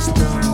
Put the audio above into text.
system.